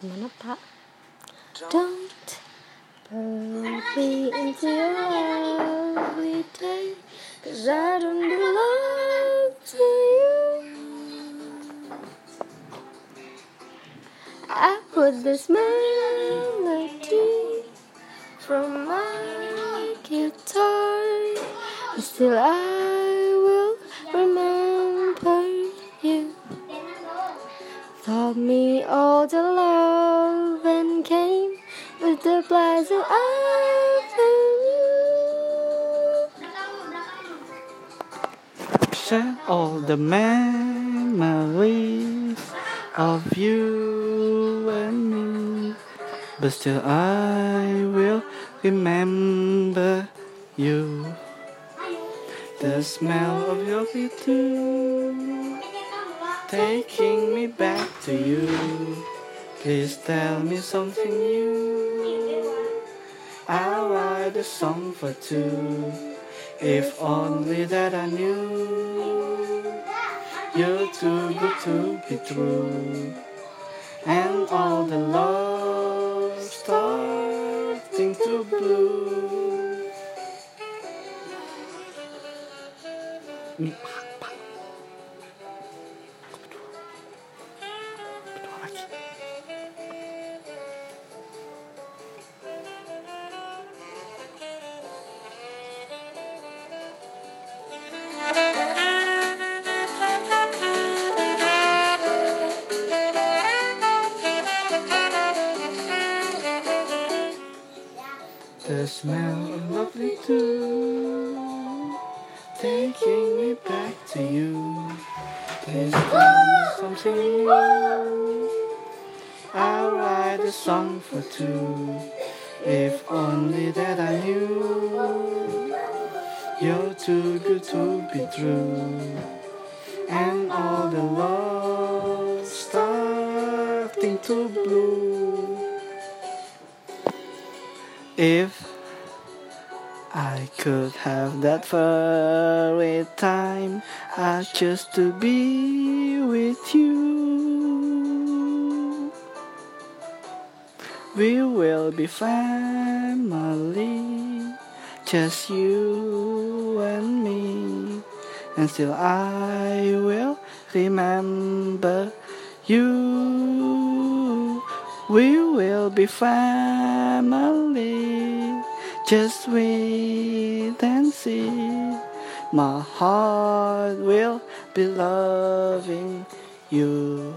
Gimana pak? Don't put me into your every day Cause I don't belong to you I put this melody from my guitar and Still I Taught me all the love and came with the blessing of you. Share all the memories of you and me, but still I will remember you. The smell of your tattoo taking me back to you. Please tell me something new. I'll write a song for two. If only that I knew you're too good to be true, and all the love starting to bloom. The smell of lovely too, taking me back to you. Tell something new. I'll write a song for two. If only that I knew too good to be true, and all the love starting to bloom. If I could have that fairy time, I choose to be with you. We will be family, just you and me, and still I will remember you. We will be family, just wait and see. My heart will be loving you.